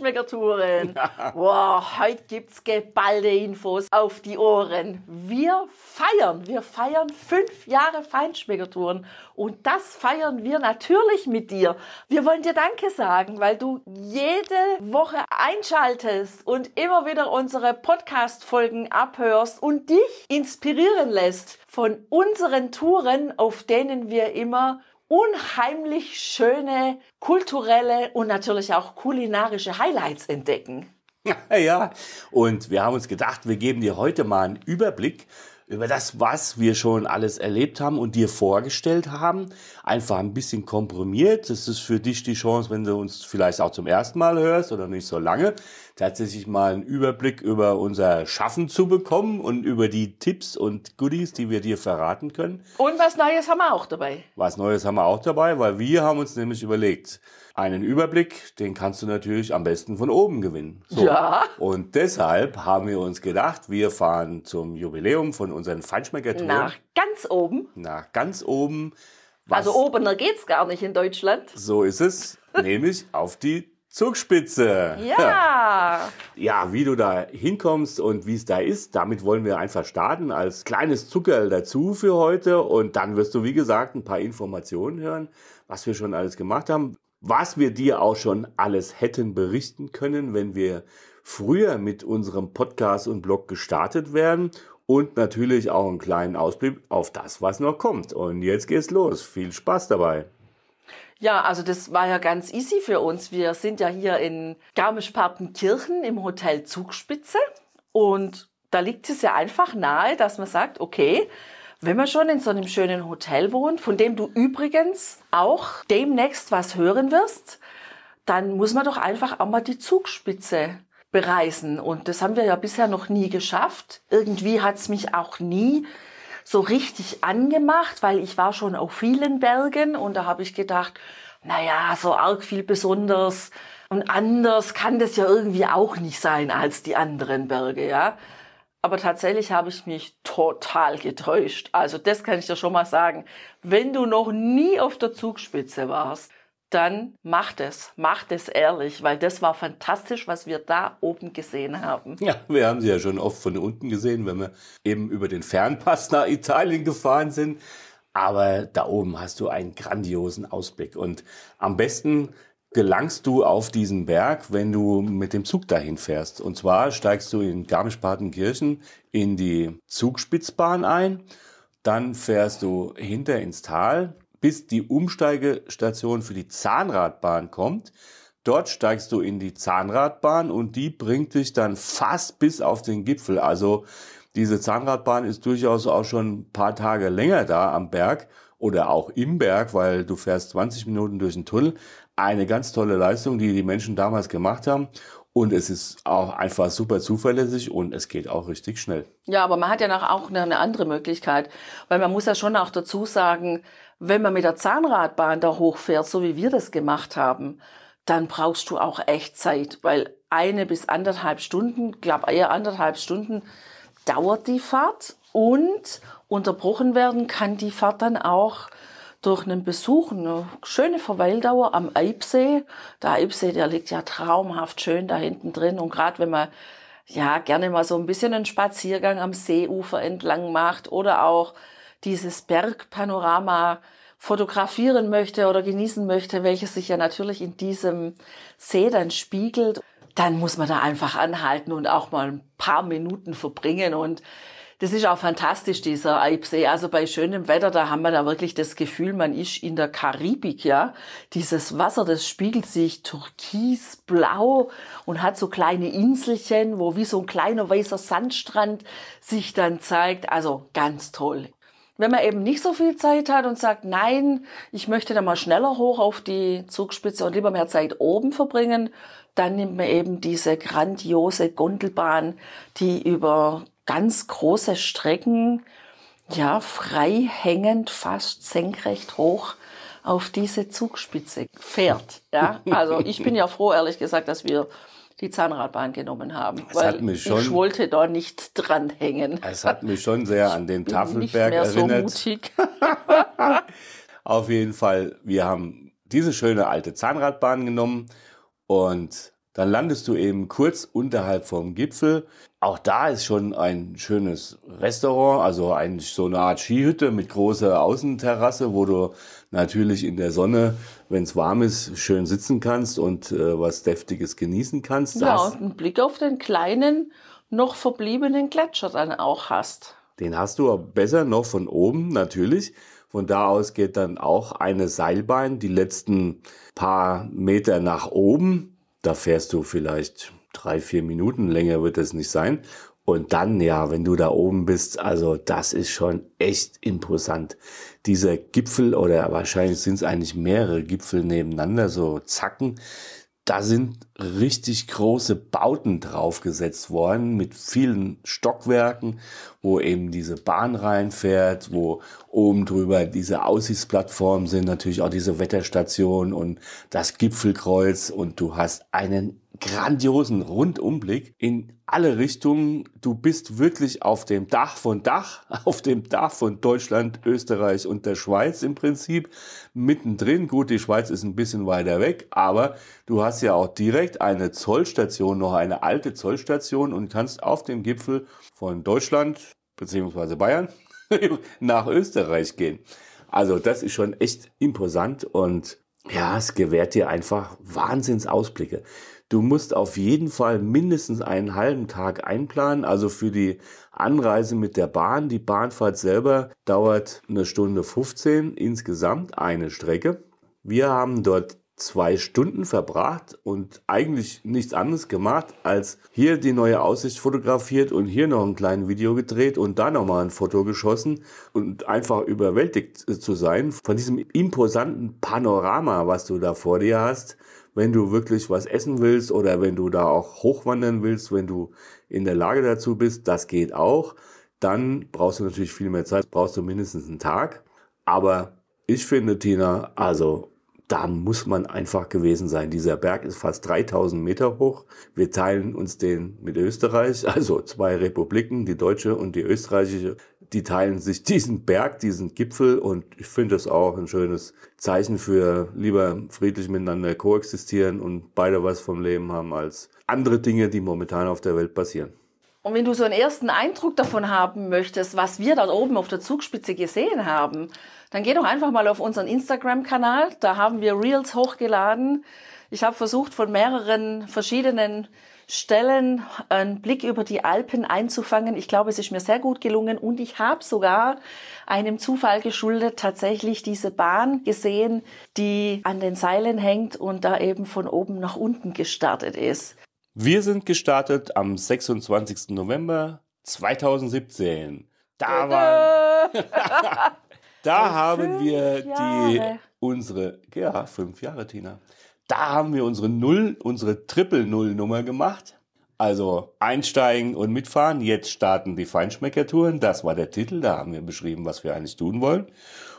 Jahre Feinschmeckertouren. Wow, heute gibt's geballte Infos auf die Ohren. Wir feiern, wir feiern fünf Jahre Feinschmeckertouren und das feiern wir natürlich mit dir. Wir wollen dir Danke sagen, weil du jede Woche einschaltest und immer wieder unsere Podcast-Folgen abhörst und dich inspirieren lässt von unseren Touren, auf denen wir immer unheimlich schöne kulturelle und natürlich auch kulinarische Highlights entdecken. Ja, ja. Und wir haben uns gedacht, wir geben dir heute mal einen Überblick über das, was wir schon alles erlebt haben und dir vorgestellt haben. Einfach ein bisschen komprimiert. Das ist für dich die Chance, wenn du uns vielleicht auch zum ersten Mal hörst oder nicht so lange, tatsächlich mal einen Überblick über unser Schaffen zu bekommen und über die Tipps und Goodies, die wir dir verraten können. Und was Neues haben wir auch dabei. Was Neues haben wir auch dabei, weil wir haben uns nämlich überlegt, einen Überblick, den kannst du natürlich am besten von oben gewinnen. So. Ja. Und deshalb haben wir uns gedacht, wir fahren zum Jubiläum von unseren Feinschmeckertouren Nach ganz oben. nach ganz oben. Was, Also obener geht's gar nicht in Deutschland. So ist es, nämlich auf die Zugspitze. Ja. Ja, wie du da hinkommst und wie es da ist, damit wollen wir einfach starten als kleines Zuckerl dazu für heute. Und dann wirst du, wie gesagt, ein paar Informationen hören, was wir schon alles gemacht haben, was wir dir auch schon alles hätten berichten können, wenn wir früher mit unserem Podcast und Blog gestartet wären. Und natürlich auch einen kleinen Ausblick auf das, was noch kommt. Und jetzt geht's los. Viel Spaß dabei. Ja, also das war ja ganz easy für uns. Wir sind ja hier in Garmisch-Partenkirchen im Hotel Zugspitze und da liegt es ja einfach nahe, dass man sagt, okay, wenn man schon in so einem schönen Hotel wohnt, von dem du übrigens auch demnächst was hören wirst, dann muss man doch einfach auch mal die Zugspitze bereisen. Und das haben wir ja bisher noch nie geschafft. Irgendwie hat es mich auch nie so richtig angemacht, weil ich war schon auf vielen Bergen und da habe ich gedacht, naja, so arg viel besonders und anders kann das ja irgendwie auch nicht sein als die anderen Berge, ja. Aber tatsächlich habe ich mich total getäuscht. Also das kann ich dir schon mal sagen. Wenn du noch nie auf der Zugspitze warst, dann mach das. Mach das ehrlich, weil das war fantastisch, was wir da oben gesehen haben. Ja, wir haben sie ja schon oft von unten gesehen, wenn wir eben über den Fernpass nach Italien gefahren sind. Aber da oben hast du einen grandiosen Ausblick. Und am besten gelangst du auf diesen Berg, wenn du mit dem Zug dahin fährst. Und zwar steigst du in Garmisch-Partenkirchen in die Zugspitzbahn ein. Dann fährst du hinter ins Tal, bis die Umsteigestation für die Zahnradbahn kommt. Dort steigst du in die Zahnradbahn und die bringt dich dann fast bis auf den Gipfel. Also diese Zahnradbahn ist durchaus auch schon ein paar Tage länger da am Berg oder auch im Berg, weil du fährst 20 Minuten durch den Tunnel. Eine ganz tolle Leistung, die die Menschen damals gemacht haben. Und es ist auch einfach super zuverlässig und es geht auch richtig schnell. Ja, aber man hat ja auch eine andere Möglichkeit, weil man muss ja schon auch dazu sagen, wenn man mit der Zahnradbahn da hochfährt, so wie wir das gemacht haben, dann brauchst du auch echt Zeit, weil eine bis anderthalb Stunden, glaube eher anderthalb Stunden dauert die Fahrt und unterbrochen werden kann die Fahrt dann auch durch einen Besuch, eine schöne Verweildauer am Eibsee. Der Eibsee, der liegt ja traumhaft schön da hinten drin und gerade wenn man ja gerne mal so ein bisschen einen Spaziergang am Seeufer entlang macht oder auch dieses Bergpanorama fotografieren möchte oder genießen möchte, welches sich ja natürlich in diesem See dann spiegelt, dann muss man da einfach anhalten und auch mal ein paar Minuten verbringen und das ist auch fantastisch, dieser Eibsee. Also bei schönem Wetter, da haben wir da wirklich das Gefühl, man ist in der Karibik, ja. Dieses Wasser, das spiegelt sich türkisblau und hat so kleine Inselchen, wo wie so ein kleiner weißer Sandstrand sich dann zeigt. Also ganz toll. Wenn man eben nicht so viel Zeit hat und sagt, nein, ich möchte da mal schneller hoch auf die Zugspitze und lieber mehr Zeit oben verbringen, dann nimmt man eben diese grandiose Gondelbahn, die über ganz große Strecken, ja, frei hängend, fast senkrecht hoch auf diese Zugspitze fährt. Ja, also ich bin ja froh, ehrlich gesagt, dass wir die Zahnradbahn genommen haben. Es weil mich schon, ich wollte da nicht dranhängen. Es hat mich schon sehr an den Tafelberg nicht mehr erinnert. So mutig. Auf jeden Fall, wir haben diese schöne alte Zahnradbahn genommen und dann landest du eben kurz unterhalb vom Gipfel. Auch da ist schon ein schönes Restaurant, also eigentlich so eine Art Skihütte mit großer Außenterrasse, wo du natürlich in der Sonne, wenn es warm ist, schön sitzen kannst und äh, was Deftiges genießen kannst. Ja, und einen Blick auf den kleinen, noch verbliebenen Gletscher dann auch hast. Den hast du aber besser noch von oben, natürlich. Von da aus geht dann auch eine Seilbahn die letzten paar Meter nach oben. Da fährst du vielleicht drei, vier Minuten, länger wird es nicht sein. Und dann, ja, wenn du da oben bist, also das ist schon echt imposant. Dieser Gipfel oder wahrscheinlich sind es eigentlich mehrere Gipfel nebeneinander, so Zacken, da sind richtig große Bauten draufgesetzt worden mit vielen Stockwerken, wo eben diese Bahn reinfährt, wo oben drüber diese Aussichtsplattformen sind, natürlich auch diese Wetterstation und das Gipfelkreuz und du hast einen grandiosen Rundumblick in alle Richtungen. Du bist wirklich auf dem Dach von Dach, auf dem Dach von Deutschland, Österreich und der Schweiz im Prinzip. Mittendrin, gut, die Schweiz ist ein bisschen weiter weg, aber du hast ja auch direkt eine Zollstation, noch eine alte Zollstation und kannst auf dem Gipfel von Deutschland beziehungsweise Bayern nach Österreich gehen. Also das ist schon echt imposant und ja, es gewährt dir einfach Wahnsinnsausblicke. Du musst auf jeden Fall mindestens einen halben Tag einplanen, also für die Anreise mit der Bahn. Die Bahnfahrt selber dauert eine Stunde 15 insgesamt eine Strecke. Wir haben dort zwei Stunden verbracht und eigentlich nichts anderes gemacht, als hier die neue Aussicht fotografiert und hier noch ein kleines Video gedreht und da nochmal ein Foto geschossen und einfach überwältigt zu sein von diesem imposanten Panorama, was du da vor dir hast wenn du wirklich was essen willst oder wenn du da auch hochwandern willst, wenn du in der Lage dazu bist, das geht auch. Dann brauchst du natürlich viel mehr Zeit, brauchst du mindestens einen Tag. Aber ich finde, Tina, also da muss man einfach gewesen sein. Dieser Berg ist fast 3000 Meter hoch. Wir teilen uns den mit Österreich, also zwei Republiken, die deutsche und die österreichische die teilen sich diesen Berg, diesen Gipfel und ich finde das auch ein schönes Zeichen für lieber friedlich miteinander koexistieren und beide was vom Leben haben als andere Dinge, die momentan auf der Welt passieren. Und wenn du so einen ersten Eindruck davon haben möchtest, was wir dort oben auf der Zugspitze gesehen haben, dann geh doch einfach mal auf unseren Instagram-Kanal. Da haben wir Reels hochgeladen. Ich habe versucht, von mehreren verschiedenen Stellen einen Blick über die Alpen einzufangen. Ich glaube, es ist mir sehr gut gelungen und ich habe sogar einem Zufall geschuldet tatsächlich diese Bahn gesehen, die an den Seilen hängt und da eben von oben nach unten gestartet ist. Wir sind gestartet am 26. November 2017. Da waren, da haben wir die unsere ja fünf Jahre Tina da haben wir unsere Null, unsere Triple-Null-Nummer gemacht. Also einsteigen und mitfahren. Jetzt starten die Feinschmeckertouren. Das war der Titel. Da haben wir beschrieben, was wir eigentlich tun wollen.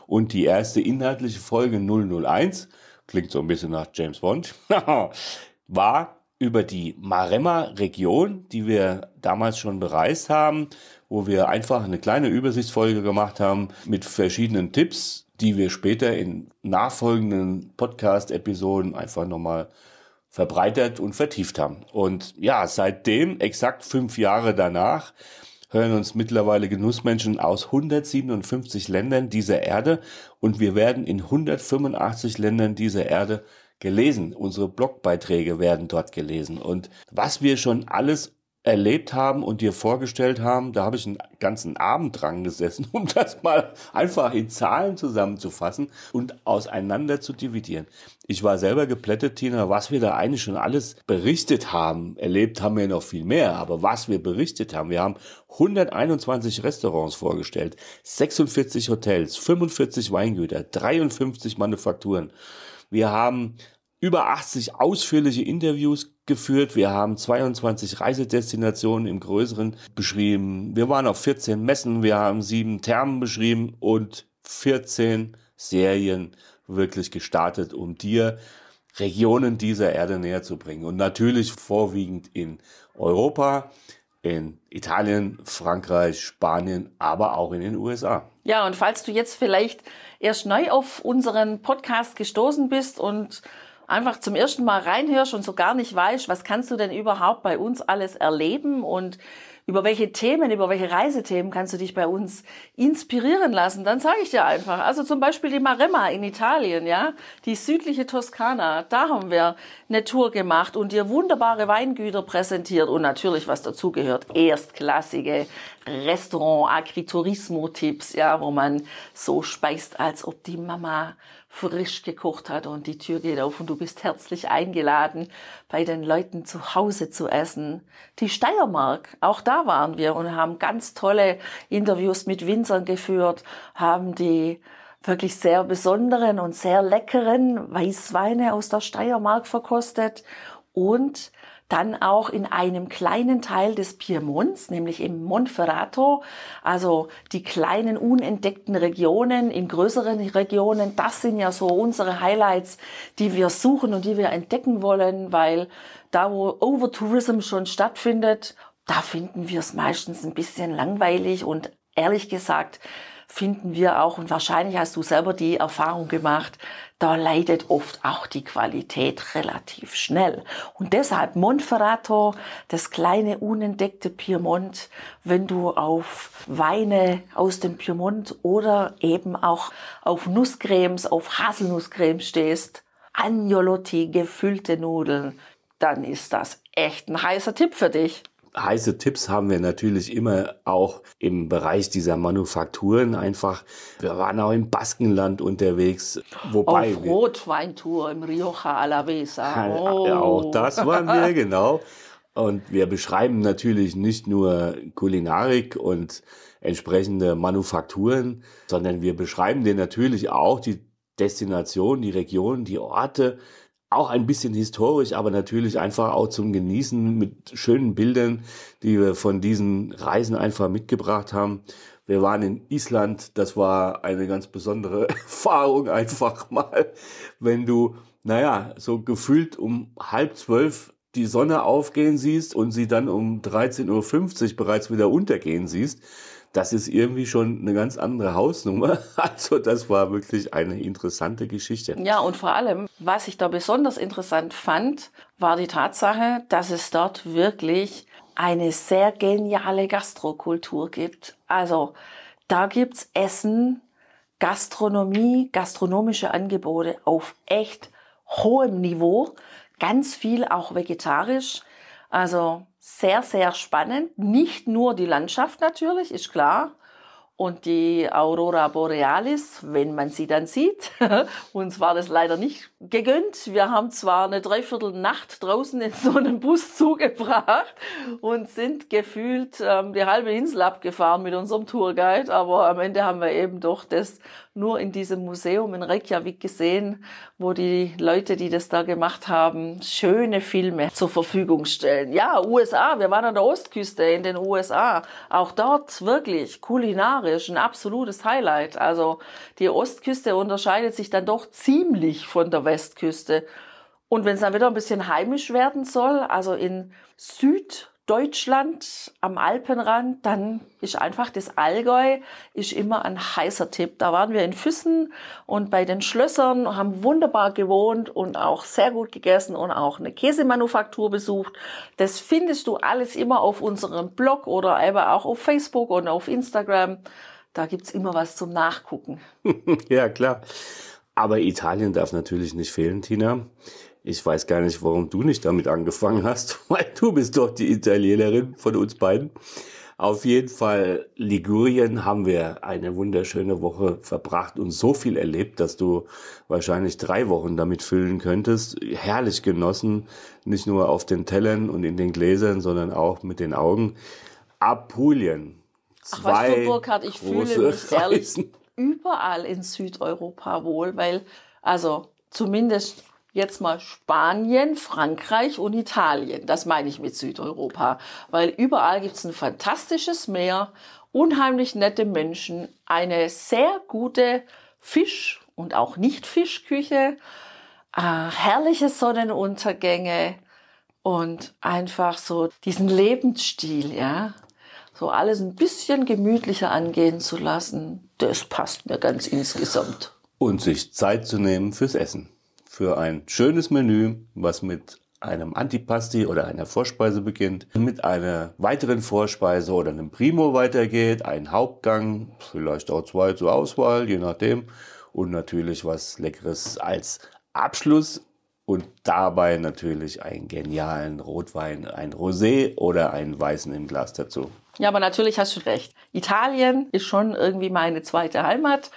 Und die erste inhaltliche Folge 001, klingt so ein bisschen nach James Bond, war über die Maremma-Region, die wir damals schon bereist haben, wo wir einfach eine kleine Übersichtsfolge gemacht haben mit verschiedenen Tipps, die wir später in nachfolgenden Podcast-Episoden einfach nochmal verbreitert und vertieft haben. Und ja, seitdem, exakt fünf Jahre danach, hören uns mittlerweile Genussmenschen aus 157 Ländern dieser Erde und wir werden in 185 Ländern dieser Erde gelesen. Unsere Blogbeiträge werden dort gelesen. Und was wir schon alles erlebt haben und dir vorgestellt haben, da habe ich einen ganzen Abend dran gesessen, um das mal einfach in Zahlen zusammenzufassen und auseinander zu dividieren. Ich war selber geplättet, Tina, was wir da eigentlich schon alles berichtet haben. Erlebt haben wir noch viel mehr, aber was wir berichtet haben. Wir haben 121 Restaurants vorgestellt, 46 Hotels, 45 Weingüter, 53 Manufakturen. Wir haben über 80 ausführliche Interviews geführt. Wir haben 22 Reisedestinationen im Größeren beschrieben. Wir waren auf 14 Messen. Wir haben sieben Thermen beschrieben und 14 Serien wirklich gestartet, um dir Regionen dieser Erde näher zu bringen. Und natürlich vorwiegend in Europa, in Italien, Frankreich, Spanien, aber auch in den USA. Ja, und falls du jetzt vielleicht erst neu auf unseren Podcast gestoßen bist und einfach zum ersten Mal reinhörst und so gar nicht weißt, was kannst du denn überhaupt bei uns alles erleben und über welche Themen, über welche Reisethemen kannst du dich bei uns inspirieren lassen, dann sage ich dir einfach. Also zum Beispiel die Maremma in Italien, ja, die südliche Toskana, da haben wir eine Tour gemacht und dir wunderbare Weingüter präsentiert und natürlich, was dazugehört, erstklassige Restaurant, Agriturismo-Tipps, ja, wo man so speist, als ob die Mama frisch gekocht hat und die Tür geht auf und du bist herzlich eingeladen, bei den Leuten zu Hause zu essen. Die Steiermark, auch da waren wir und haben ganz tolle Interviews mit Winzern geführt, haben die wirklich sehr besonderen und sehr leckeren Weißweine aus der Steiermark verkostet und dann auch in einem kleinen Teil des Piemonts, nämlich im Monferrato, also die kleinen unentdeckten Regionen in größeren Regionen, das sind ja so unsere Highlights, die wir suchen und die wir entdecken wollen, weil da, wo Overtourism schon stattfindet, da finden wir es meistens ein bisschen langweilig und ehrlich gesagt, finden wir auch, und wahrscheinlich hast du selber die Erfahrung gemacht, da leidet oft auch die Qualität relativ schnell. Und deshalb Monferrato, das kleine unentdeckte Piemont, wenn du auf Weine aus dem Piemont oder eben auch auf Nusscremes, auf Haselnusscremes stehst, Agnolotti gefüllte Nudeln, dann ist das echt ein heißer Tipp für dich heiße Tipps haben wir natürlich immer auch im Bereich dieser Manufakturen einfach. Wir waren auch im Baskenland unterwegs, wobei auf Rotweintour im Rioja Alavesa. Oh. Ja, auch das waren wir genau. Und wir beschreiben natürlich nicht nur Kulinarik und entsprechende Manufakturen, sondern wir beschreiben dir natürlich auch die Destination, die Region, die Orte, auch ein bisschen historisch, aber natürlich einfach auch zum Genießen mit schönen Bildern, die wir von diesen Reisen einfach mitgebracht haben. Wir waren in Island, das war eine ganz besondere Erfahrung einfach mal, wenn du, naja, so gefühlt um halb zwölf die Sonne aufgehen siehst und sie dann um 13.50 Uhr bereits wieder untergehen siehst das ist irgendwie schon eine ganz andere Hausnummer. Also das war wirklich eine interessante Geschichte. Ja, und vor allem, was ich da besonders interessant fand, war die Tatsache, dass es dort wirklich eine sehr geniale Gastrokultur gibt. Also da gibt's Essen, Gastronomie, gastronomische Angebote auf echt hohem Niveau, ganz viel auch vegetarisch. Also sehr, sehr spannend. Nicht nur die Landschaft natürlich, ist klar. Und die Aurora Borealis, wenn man sie dann sieht. Uns war das leider nicht gegönnt. Wir haben zwar eine Dreiviertelnacht draußen in so einem Bus zugebracht und sind gefühlt ähm, die halbe Insel abgefahren mit unserem Tourguide, aber am Ende haben wir eben doch das nur in diesem Museum in Reykjavik gesehen, wo die Leute, die das da gemacht haben, schöne Filme zur Verfügung stellen. Ja, USA, wir waren an der Ostküste in den USA. Auch dort wirklich kulinarisch ein absolutes Highlight. Also die Ostküste unterscheidet sich dann doch ziemlich von der Westküste. Und wenn es dann wieder ein bisschen heimisch werden soll, also in Süd Deutschland am Alpenrand, dann ist einfach das Allgäu ist immer ein heißer Tipp. Da waren wir in Füssen und bei den Schlössern, haben wunderbar gewohnt und auch sehr gut gegessen und auch eine Käsemanufaktur besucht. Das findest du alles immer auf unserem Blog oder eben auch auf Facebook und auf Instagram. Da gibt's immer was zum Nachgucken. ja, klar. Aber Italien darf natürlich nicht fehlen, Tina. Ich weiß gar nicht, warum du nicht damit angefangen hast, weil du bist doch die Italienerin von uns beiden. Auf jeden Fall, Ligurien haben wir eine wunderschöne Woche verbracht und so viel erlebt, dass du wahrscheinlich drei Wochen damit füllen könntest. Herrlich genossen, nicht nur auf den Tellern und in den Gläsern, sondern auch mit den Augen. Apulien. Ach, weißt du, Burkhard, ich fühle mich ehrlich überall in Südeuropa wohl, weil, also zumindest jetzt mal Spanien, Frankreich und Italien. Das meine ich mit Südeuropa. Weil überall gibt es ein fantastisches Meer, unheimlich nette Menschen, eine sehr gute Fisch- und auch Nicht-Fischküche, äh, herrliche Sonnenuntergänge und einfach so diesen Lebensstil, ja. So alles ein bisschen gemütlicher angehen zu lassen, das passt mir ganz insgesamt. Und sich Zeit zu nehmen fürs Essen für ein schönes Menü, was mit einem Antipasti oder einer Vorspeise beginnt, mit einer weiteren Vorspeise oder einem Primo weitergeht, ein Hauptgang, vielleicht auch zwei zur Auswahl, je nachdem, und natürlich was Leckeres als Abschluss und dabei natürlich einen genialen Rotwein, ein Rosé oder einen Weißen im Glas dazu. Ja, aber natürlich hast du recht. Italien ist schon irgendwie meine zweite Heimat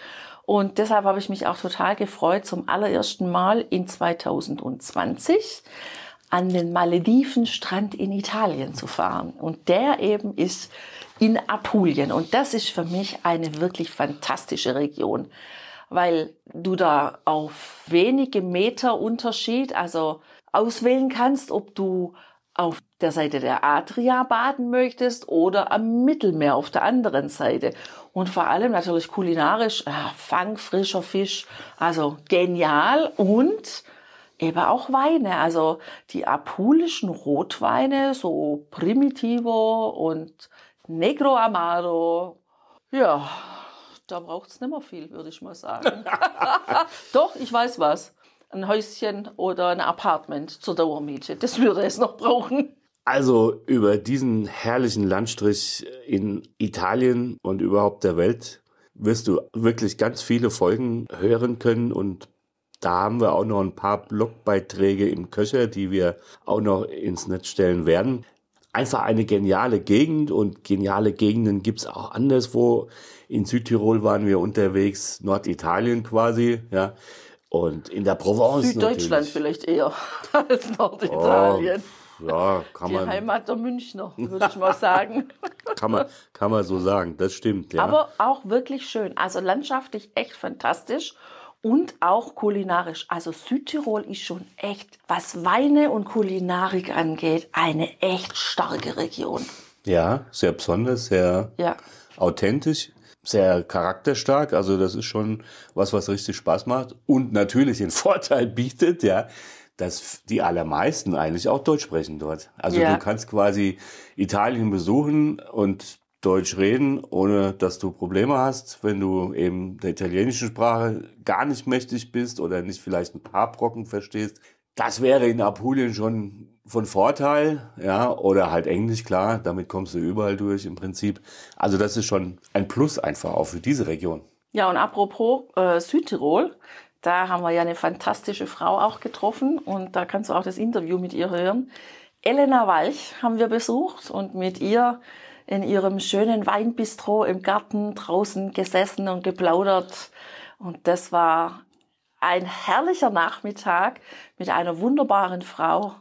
und deshalb habe ich mich auch total gefreut, zum allerersten Mal in 2020 an den Maledivenstrand in Italien zu fahren. Und der eben ist in Apulien. Und das ist für mich eine wirklich fantastische Region, weil du da auf wenige Meter Unterschied, also auswählen kannst, ob du auf der Seite der Adria baden möchtest oder am Mittelmeer auf der anderen Seite. Und vor allem natürlich kulinarisch, äh, Fang, frischer Fisch, also genial und eben auch Weine. Also die apulischen Rotweine, so Primitivo und Negro Amaro, ja, da braucht es nicht mehr viel, würde ich mal sagen. Doch, ich weiß was ein Häuschen oder ein Apartment zur Dauermiete. Das würde es noch brauchen. Also über diesen herrlichen Landstrich in Italien und überhaupt der Welt wirst du wirklich ganz viele Folgen hören können und da haben wir auch noch ein paar Blogbeiträge im Köcher, die wir auch noch ins Netz stellen werden. Einfach eine geniale Gegend und geniale Gegenden gibt es auch anderswo. In Südtirol waren wir unterwegs, Norditalien quasi, ja. Und in der Provence. Süddeutschland natürlich. vielleicht eher als Norditalien. Oh, ja, kann Die man. Heimat der Münchner, würde ich mal sagen. kann, man, kann man so sagen, das stimmt. Ja. Aber auch wirklich schön. Also landschaftlich echt fantastisch und auch kulinarisch. Also Südtirol ist schon echt, was Weine und Kulinarik angeht, eine echt starke Region. Ja, sehr besonders, sehr ja. authentisch sehr charakterstark. Also das ist schon was, was richtig Spaß macht und natürlich den Vorteil bietet, ja, dass die allermeisten eigentlich auch Deutsch sprechen dort. Also ja. du kannst quasi Italien besuchen und Deutsch reden, ohne dass du Probleme hast, wenn du eben der italienischen Sprache gar nicht mächtig bist oder nicht vielleicht ein paar Brocken verstehst. Das wäre in Apulien schon von Vorteil, ja, oder halt Englisch, klar, damit kommst du überall durch im Prinzip. Also das ist schon ein Plus einfach auch für diese Region. Ja, und apropos äh, Südtirol, da haben wir ja eine fantastische Frau auch getroffen und da kannst du auch das Interview mit ihr hören. Elena Walch haben wir besucht und mit ihr in ihrem schönen Weinbistro im Garten draußen gesessen und geplaudert. Und das war ein herrlicher Nachmittag mit einer wunderbaren Frau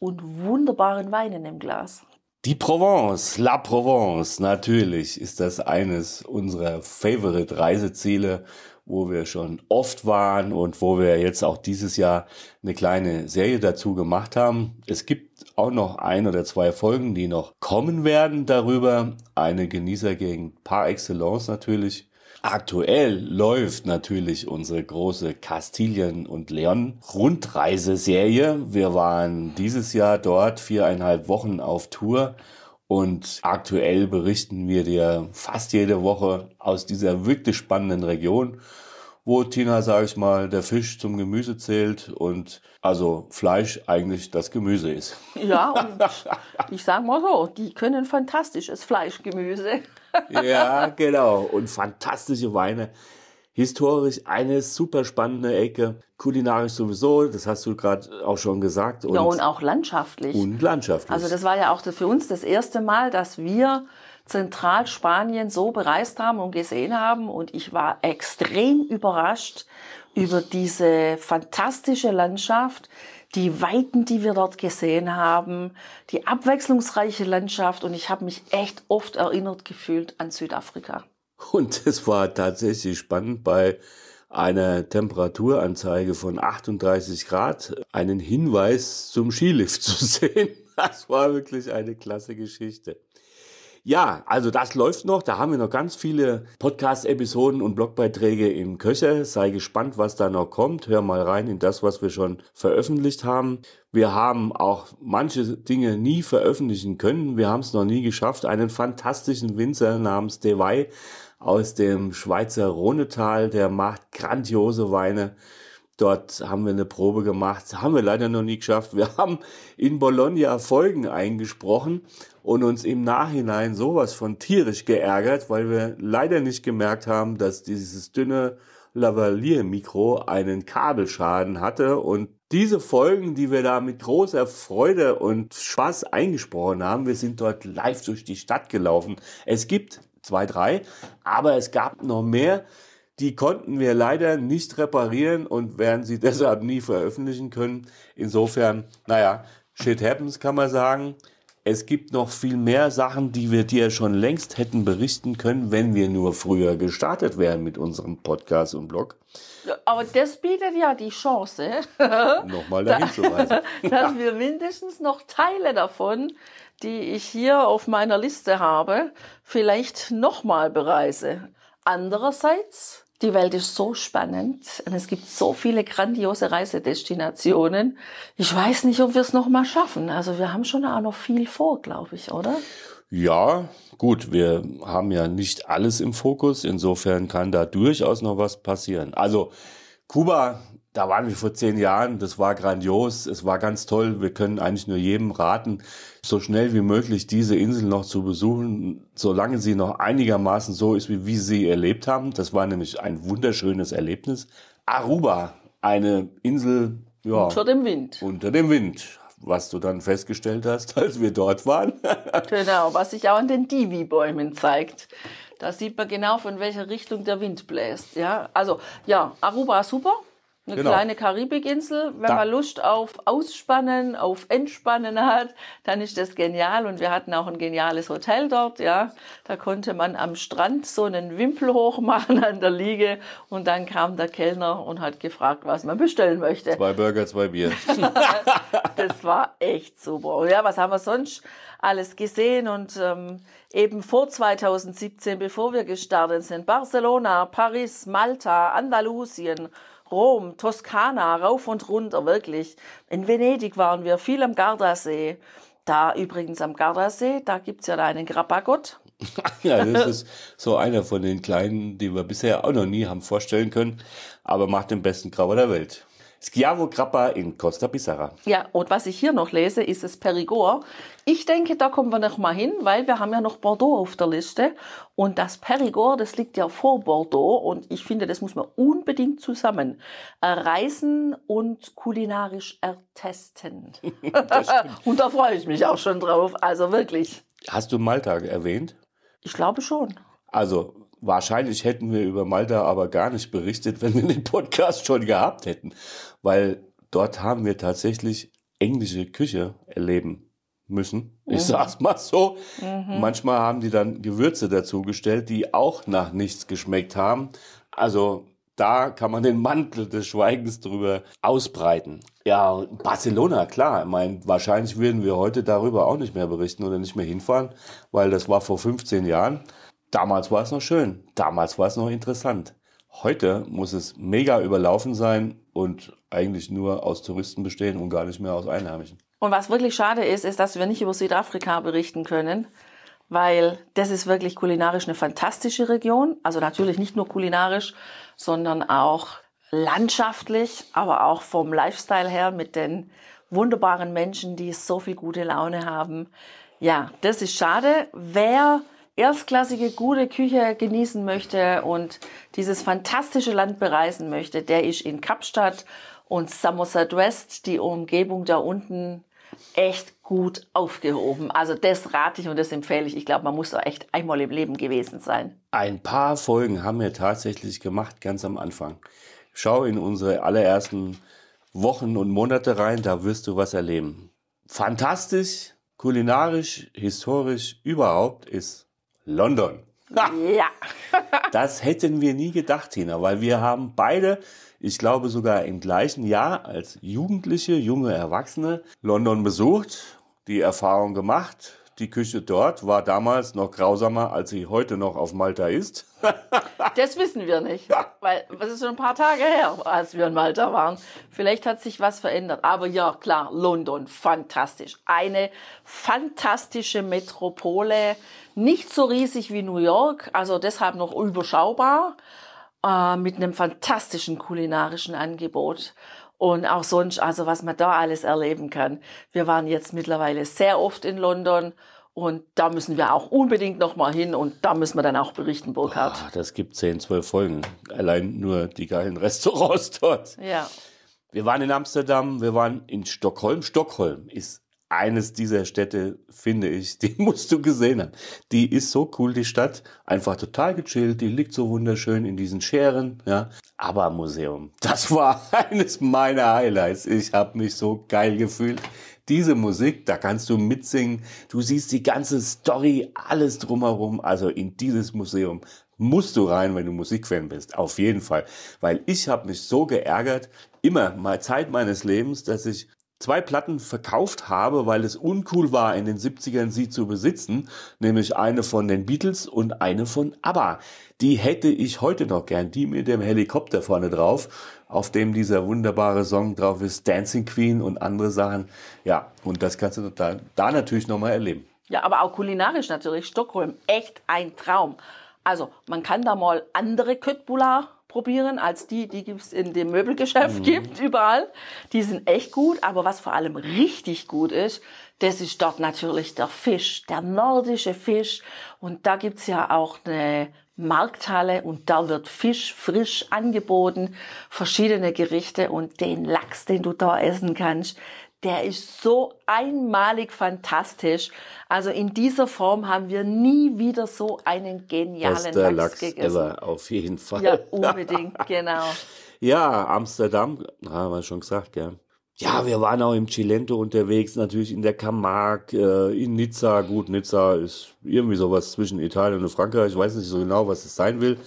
und wunderbaren Weinen im Glas. Die Provence, La Provence, natürlich ist das eines unserer Favorite Reiseziele, wo wir schon oft waren und wo wir jetzt auch dieses Jahr eine kleine Serie dazu gemacht haben. Es gibt auch noch ein oder zwei Folgen, die noch kommen werden darüber. Eine Genießergegend par excellence natürlich. Aktuell läuft natürlich unsere große Kastilien und Leon Rundreiseserie. Wir waren dieses Jahr dort viereinhalb Wochen auf Tour und aktuell berichten wir dir fast jede Woche aus dieser wirklich spannenden Region, wo Tina, sage ich mal, der Fisch zum Gemüse zählt und also Fleisch eigentlich das Gemüse ist. Ja, und ich sage mal so, die können fantastisches Fleischgemüse ja, genau. Und fantastische Weine historisch eine super spannende Ecke, kulinarisch sowieso, das hast du gerade auch schon gesagt. Und, ja, und auch landschaftlich. Und landschaftlich. Also das war ja auch für uns das erste Mal, dass wir Zentralspanien so bereist haben und gesehen haben. Und ich war extrem überrascht über diese fantastische Landschaft, die Weiten, die wir dort gesehen haben, die abwechslungsreiche Landschaft. Und ich habe mich echt oft erinnert gefühlt an Südafrika. Und es war tatsächlich spannend bei einer Temperaturanzeige von 38 Grad einen Hinweis zum Skilift zu sehen. Das war wirklich eine klasse Geschichte. Ja, also das läuft noch. Da haben wir noch ganz viele Podcast-Episoden und Blogbeiträge im Köcher. Sei gespannt, was da noch kommt. Hör mal rein in das, was wir schon veröffentlicht haben. Wir haben auch manche Dinge nie veröffentlichen können. Wir haben es noch nie geschafft. Einen fantastischen Winzer namens Dewey aus dem Schweizer Rhonetal, der macht grandiose Weine. Dort haben wir eine Probe gemacht, haben wir leider noch nie geschafft. Wir haben in Bologna Folgen eingesprochen und uns im Nachhinein sowas von tierisch geärgert, weil wir leider nicht gemerkt haben, dass dieses dünne Lavalier-Mikro einen Kabelschaden hatte und diese Folgen, die wir da mit großer Freude und Spaß eingesprochen haben, wir sind dort live durch die Stadt gelaufen. Es gibt zwei, drei, aber es gab noch mehr, die konnten wir leider nicht reparieren und werden sie deshalb nie veröffentlichen können. Insofern, naja, shit happens kann man sagen. Es gibt noch viel mehr Sachen, die wir dir schon längst hätten berichten können, wenn wir nur früher gestartet wären mit unserem Podcast und Blog. Aber das bietet ja die Chance, nochmal dahin zu weisen. dass wir mindestens noch Teile davon, die ich hier auf meiner Liste habe, vielleicht nochmal bereise. Andererseits die Welt ist so spannend und es gibt so viele grandiose Reisedestinationen. Ich weiß nicht, ob wir es noch mal schaffen. Also wir haben schon auch noch viel vor, glaube ich, oder? Ja, gut, wir haben ja nicht alles im Fokus. Insofern kann da durchaus noch was passieren. Also Kuba da waren wir vor zehn Jahren, das war grandios, es war ganz toll. Wir können eigentlich nur jedem raten, so schnell wie möglich diese Insel noch zu besuchen, solange sie noch einigermaßen so ist, wie wir sie erlebt haben. Das war nämlich ein wunderschönes Erlebnis. Aruba, eine Insel ja, unter dem Wind. Unter dem Wind, was du dann festgestellt hast, als wir dort waren. genau, was sich auch an den Divi-Bäumen zeigt. Da sieht man genau, von welcher Richtung der Wind bläst. Ja, also ja, Aruba super eine genau. kleine Karibikinsel. Wenn da. man Lust auf Ausspannen, auf Entspannen hat, dann ist das genial. Und wir hatten auch ein geniales Hotel dort, ja. Da konnte man am Strand so einen Wimpel hochmachen an der Liege. Und dann kam der Kellner und hat gefragt, was man bestellen möchte. Zwei Burger, zwei Bier. das war echt super. Und ja, was haben wir sonst alles gesehen? Und ähm, eben vor 2017, bevor wir gestartet sind, Barcelona, Paris, Malta, Andalusien, Rom, Toskana, rauf und runter, wirklich. In Venedig waren wir, viel am Gardasee. Da übrigens am Gardasee, da gibt's ja da einen Grapagott. ja, das ist so einer von den kleinen, die wir bisher auch noch nie haben vorstellen können, aber macht den besten Grauer der Welt. Schiavo Grappa in Costa Pissarra. Ja, und was ich hier noch lese, ist das Perigord. Ich denke, da kommen wir noch mal hin, weil wir haben ja noch Bordeaux auf der Liste. Und das Perigord, das liegt ja vor Bordeaux. Und ich finde, das muss man unbedingt zusammen reisen und kulinarisch ertesten. und da freue ich mich auch schon drauf. Also wirklich. Hast du Malta erwähnt? Ich glaube schon. Also wahrscheinlich hätten wir über Malta aber gar nicht berichtet, wenn wir den Podcast schon gehabt hätten, weil dort haben wir tatsächlich englische Küche erleben müssen. Ich mhm. sag's mal so. Mhm. Manchmal haben die dann Gewürze dazugestellt, die auch nach nichts geschmeckt haben. Also da kann man den Mantel des Schweigens drüber ausbreiten. Ja, Barcelona, klar. Ich meine, wahrscheinlich würden wir heute darüber auch nicht mehr berichten oder nicht mehr hinfahren, weil das war vor 15 Jahren. Damals war es noch schön, damals war es noch interessant. Heute muss es mega überlaufen sein und eigentlich nur aus Touristen bestehen und gar nicht mehr aus Einheimischen. Und was wirklich schade ist, ist, dass wir nicht über Südafrika berichten können, weil das ist wirklich kulinarisch eine fantastische Region. Also natürlich nicht nur kulinarisch, sondern auch landschaftlich, aber auch vom Lifestyle her mit den wunderbaren Menschen, die so viel gute Laune haben. Ja, das ist schade. Wer erstklassige, gute Küche genießen möchte und dieses fantastische Land bereisen möchte, der ist in Kapstadt und Somerset West, die Umgebung da unten, echt gut aufgehoben. Also das rate ich und das empfehle ich. Ich glaube, man muss da echt einmal im Leben gewesen sein. Ein paar Folgen haben wir tatsächlich gemacht, ganz am Anfang. Schau in unsere allerersten Wochen und Monate rein, da wirst du was erleben. Fantastisch, kulinarisch, historisch, überhaupt ist London. Ja. das hätten wir nie gedacht, Tina, weil wir haben beide, ich glaube sogar im gleichen Jahr als Jugendliche, junge Erwachsene, London besucht, die Erfahrung gemacht, die Küche dort war damals noch grausamer, als sie heute noch auf Malta ist. das wissen wir nicht, weil was ist schon ein paar Tage her, als wir in Malta waren. Vielleicht hat sich was verändert. Aber ja, klar, London, fantastisch. Eine fantastische Metropole, nicht so riesig wie New York, also deshalb noch überschaubar, äh, mit einem fantastischen kulinarischen Angebot und auch sonst, also was man da alles erleben kann. Wir waren jetzt mittlerweile sehr oft in London und da müssen wir auch unbedingt nochmal hin und da müssen wir dann auch berichten, Burkhard. Boah, das gibt 10, 12 Folgen. Allein nur die geilen Restaurants dort. Ja. Wir waren in Amsterdam, wir waren in Stockholm. Stockholm ist eines dieser Städte, finde ich, die musst du gesehen haben. Die ist so cool, die Stadt. Einfach total gechillt, die liegt so wunderschön in diesen Scheren, ja. Aber Museum, das war eines meiner Highlights. Ich habe mich so geil gefühlt. Diese Musik, da kannst du mitsingen. Du siehst die ganze Story, alles drumherum. Also in dieses Museum musst du rein, wenn du Musikfan bist. Auf jeden Fall. Weil ich habe mich so geärgert, immer mal Zeit meines Lebens, dass ich zwei Platten verkauft habe, weil es uncool war, in den 70ern sie zu besitzen, nämlich eine von den Beatles und eine von ABBA. Die hätte ich heute noch gern, die mit dem Helikopter vorne drauf, auf dem dieser wunderbare Song drauf ist, Dancing Queen und andere Sachen. Ja, und das kannst du da, da natürlich nochmal erleben. Ja, aber auch kulinarisch natürlich. Stockholm, echt ein Traum. Also, man kann da mal andere Köttbullar probieren als die, die es in dem Möbelgeschäft mhm. gibt, überall. Die sind echt gut, aber was vor allem richtig gut ist, das ist dort natürlich der Fisch, der nordische Fisch. Und da gibt's ja auch eine Markthalle und da wird Fisch frisch angeboten, verschiedene Gerichte und den Lachs, den du da essen kannst, der ist so einmalig fantastisch. Also in dieser Form haben wir nie wieder so einen genialen Lachs, Lachs gegessen. Ever, auf jeden Fall. Ja, unbedingt, genau. Ja, Amsterdam, haben wir schon gesagt, ja. Ja, wir waren auch im Cilento unterwegs, natürlich in der Camargue, äh, in Nizza. Gut, Nizza ist irgendwie sowas zwischen Italien und Frankreich. Ich weiß nicht so genau, was es sein will.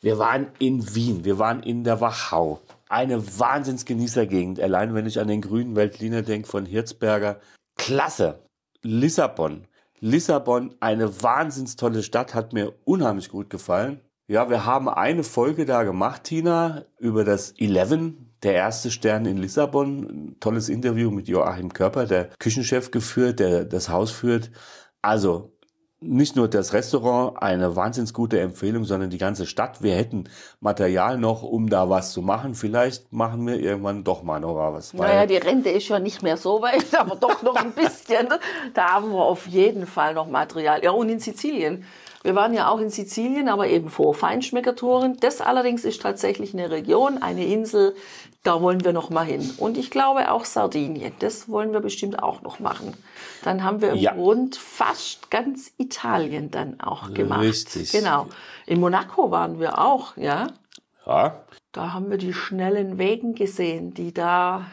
Wir waren in Wien, wir waren in der Wachau eine Wahnsinnsgenießergegend. Allein wenn ich an den grünen Weltliner denke von Hirzberger. Klasse. Lissabon. Lissabon, eine wahnsinns tolle Stadt, hat mir unheimlich gut gefallen. Ja, wir haben eine Folge da gemacht, Tina, über das Eleven, der erste Stern in Lissabon. Ein tolles Interview mit Joachim Körper, der Küchenchef geführt, der das Haus führt. Also nicht nur das Restaurant eine wahnsinns gute Empfehlung, sondern die ganze Stadt. Wir hätten Material noch, um da was zu machen. Vielleicht machen wir irgendwann doch mal noch was. Naja, die Rente ist ja nicht mehr so weit, aber doch noch ein bisschen. Da haben wir auf jeden Fall noch Material. Ja, und in Sizilien. Wir waren ja auch in Sizilien, aber eben vor Feinschmeckertouren. Das allerdings ist tatsächlich eine Region, eine Insel, da wollen wir noch mal hin. Und ich glaube auch Sardinien, das wollen wir bestimmt auch noch machen. Dann haben wir im ja. Grund fast ganz Italien dann auch gemacht. Richtig. Genau. In Monaco waren wir auch, ja. Ja. Da haben wir die schnellen Wegen gesehen, die da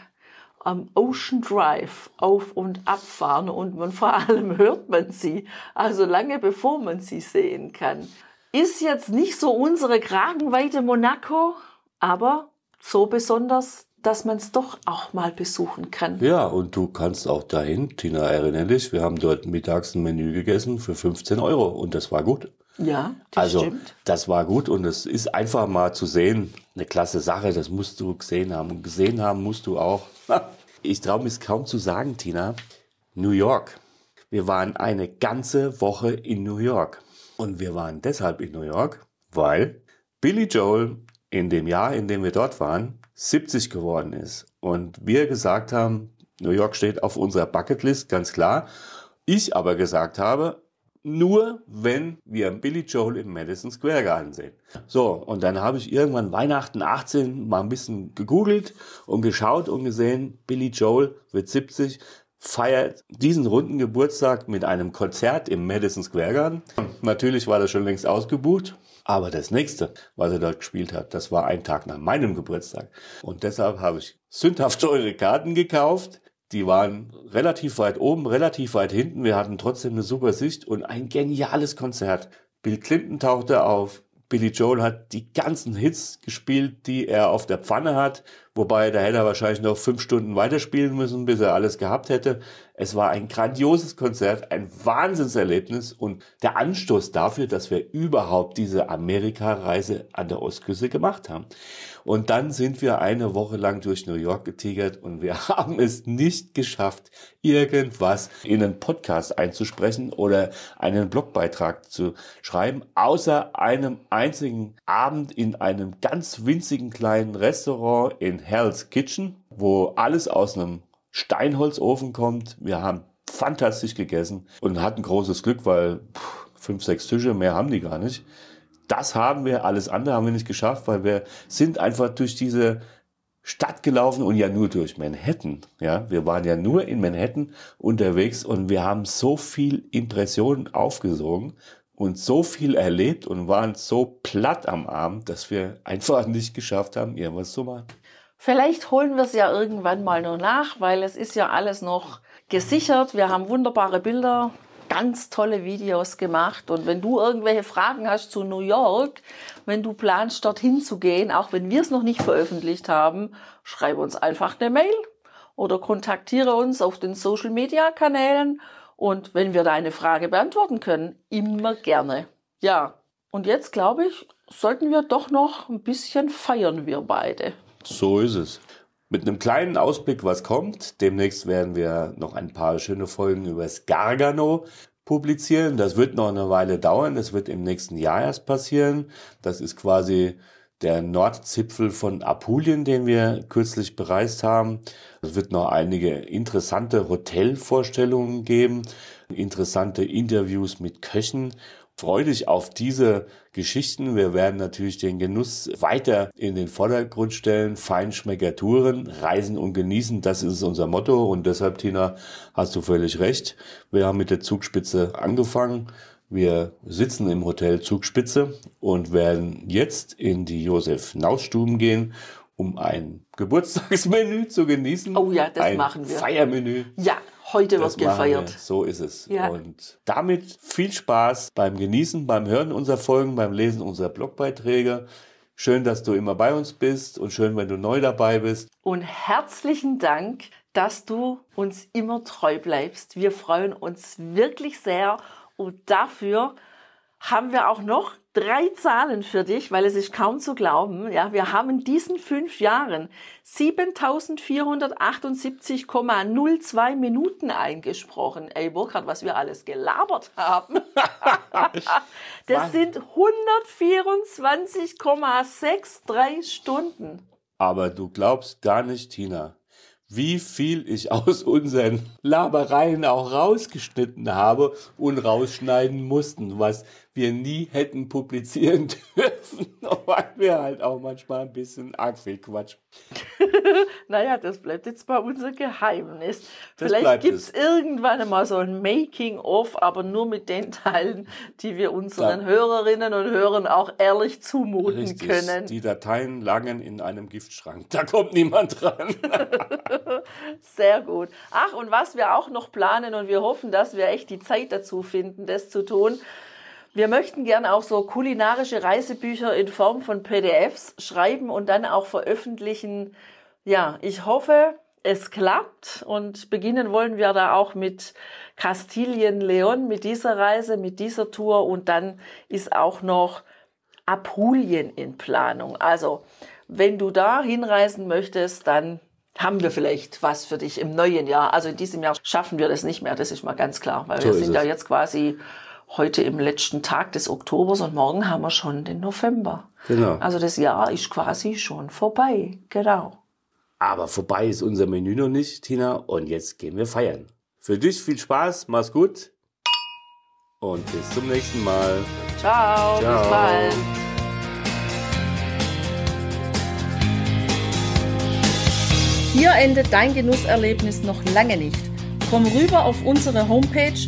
am Ocean Drive auf und abfahren und man vor allem hört man sie, also lange bevor man sie sehen kann. Ist jetzt nicht so unsere Kragenweite Monaco, aber so besonders, dass man es doch auch mal besuchen kann. Ja, und du kannst auch dahin, Tina, erinnere dich, wir haben dort mittags ein Menü gegessen für 15 Euro und das war gut. Ja, das also, stimmt. das war gut und es ist einfach mal zu sehen, eine klasse Sache, das musst du gesehen haben. Und gesehen haben musst du auch. Ich traue mich kaum zu sagen, Tina, New York. Wir waren eine ganze Woche in New York. Und wir waren deshalb in New York, weil Billy Joel in dem Jahr, in dem wir dort waren, 70 geworden ist. Und wir gesagt haben, New York steht auf unserer Bucketlist, ganz klar. Ich aber gesagt habe, nur wenn wir Billy Joel im Madison Square Garden sehen. So, und dann habe ich irgendwann Weihnachten 18 mal ein bisschen gegoogelt und geschaut und gesehen, Billy Joel wird 70, feiert diesen runden Geburtstag mit einem Konzert im Madison Square Garden. Natürlich war das schon längst ausgebucht. Aber das nächste, was er dort gespielt hat, das war ein Tag nach meinem Geburtstag. Und deshalb habe ich sündhaft teure Karten gekauft. Die waren relativ weit oben, relativ weit hinten. Wir hatten trotzdem eine super Sicht und ein geniales Konzert. Bill Clinton tauchte auf. Billy Joel hat die ganzen Hits gespielt, die er auf der Pfanne hat. Wobei, da hätte er wahrscheinlich noch fünf Stunden weiterspielen müssen, bis er alles gehabt hätte. Es war ein grandioses Konzert, ein Wahnsinnserlebnis und der Anstoß dafür, dass wir überhaupt diese Amerika-Reise an der Ostküste gemacht haben. Und dann sind wir eine Woche lang durch New York getigert und wir haben es nicht geschafft, irgendwas in einen Podcast einzusprechen oder einen Blogbeitrag zu schreiben, außer einem einzigen Abend in einem ganz winzigen kleinen Restaurant in Hell's Kitchen, wo alles aus einem Steinholzofen kommt. Wir haben fantastisch gegessen und hatten großes Glück, weil pff, fünf, sechs Tische, mehr haben die gar nicht. Das haben wir, alles andere haben wir nicht geschafft, weil wir sind einfach durch diese Stadt gelaufen und ja nur durch Manhattan. Ja, wir waren ja nur in Manhattan unterwegs und wir haben so viel Impressionen aufgesogen und so viel erlebt und waren so platt am Abend, dass wir einfach nicht geschafft haben, irgendwas zu machen. Vielleicht holen wir es ja irgendwann mal nur nach, weil es ist ja alles noch gesichert. Wir haben wunderbare Bilder ganz tolle Videos gemacht. Und wenn du irgendwelche Fragen hast zu New York, wenn du planst, dorthin zu gehen, auch wenn wir es noch nicht veröffentlicht haben, schreib uns einfach eine Mail oder kontaktiere uns auf den Social Media Kanälen. Und wenn wir deine Frage beantworten können, immer gerne. Ja, und jetzt glaube ich, sollten wir doch noch ein bisschen feiern, wir beide. So ist es. Mit einem kleinen Ausblick, was kommt. Demnächst werden wir noch ein paar schöne Folgen über das Gargano publizieren. Das wird noch eine Weile dauern. Das wird im nächsten Jahr erst passieren. Das ist quasi der Nordzipfel von Apulien, den wir kürzlich bereist haben. Es wird noch einige interessante Hotelvorstellungen geben, interessante Interviews mit Köchen Freu dich auf diese Geschichten. Wir werden natürlich den Genuss weiter in den Vordergrund stellen. Feinschmeckertouren, reisen und genießen, das ist unser Motto. Und deshalb, Tina, hast du völlig recht. Wir haben mit der Zugspitze angefangen. Wir sitzen im Hotel Zugspitze und werden jetzt in die Josef-Naus-Stuben gehen, um ein Geburtstagsmenü zu genießen. Oh ja, das ein machen wir. Feiermenü. Ja, heute Das wird gefeiert. Wir. So ist es. Ja. Und damit viel Spaß beim Genießen, beim Hören unserer Folgen, beim Lesen unserer Blogbeiträge. Schön, dass du immer bei uns bist und schön, wenn du neu dabei bist. Und herzlichen Dank, dass du uns immer treu bleibst. Wir freuen uns wirklich sehr und dafür haben wir auch noch drei Zahlen für dich, weil es ist kaum zu glauben. Ja, wir haben in diesen fünf Jahren 7478,02 Minuten eingesprochen. Ey, Burkhard, was wir alles gelabert haben. das sind 124,63 Stunden. Aber du glaubst gar nicht, Tina, wie viel ich aus unseren Labereien auch rausgeschnitten habe und rausschneiden mussten, was wir nie hätten publizieren dürfen, weil wir halt auch manchmal ein bisschen arg viel Quatsch. Naja, das bleibt jetzt mal unser Geheimnis. Das Vielleicht gibt es irgendwann einmal so ein Making-of, aber nur mit den Teilen, die wir unseren Ja. Hörerinnen und Hörern auch ehrlich zumuten Richtig. können. Die Dateien lagen in einem Giftschrank. Da kommt niemand dran. Sehr gut. Ach, und was wir auch noch planen und wir hoffen, dass wir echt die Zeit dazu finden, das zu tun. Wir möchten gerne auch so kulinarische Reisebücher in Form von PDFs schreiben und dann auch veröffentlichen. Ja, ich hoffe, es klappt und beginnen wollen wir da auch mit Kastilien-Leon, mit dieser Reise, mit dieser Tour und dann ist auch noch Apulien in Planung. Also, wenn du da hinreisen möchtest, dann haben wir vielleicht was für dich im neuen Jahr. Also in diesem Jahr schaffen wir das nicht mehr, das ist mal ganz klar, weil So wir sind ja es. jetzt quasi heute im letzten Tag des Oktobers und morgen haben wir schon den November. Genau. Also das Jahr ist quasi schon vorbei. Genau. Aber vorbei ist unser Menü noch nicht, Tina. Und jetzt gehen wir feiern. Für dich viel Spaß, mach's gut. Und bis zum nächsten Mal. Ciao, Ciao. bis bald. Hier endet dein Genusserlebnis noch lange nicht. Komm rüber auf unsere Homepage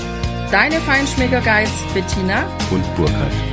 Deine Feinschmecker-Guides Bettina Und Burkhard.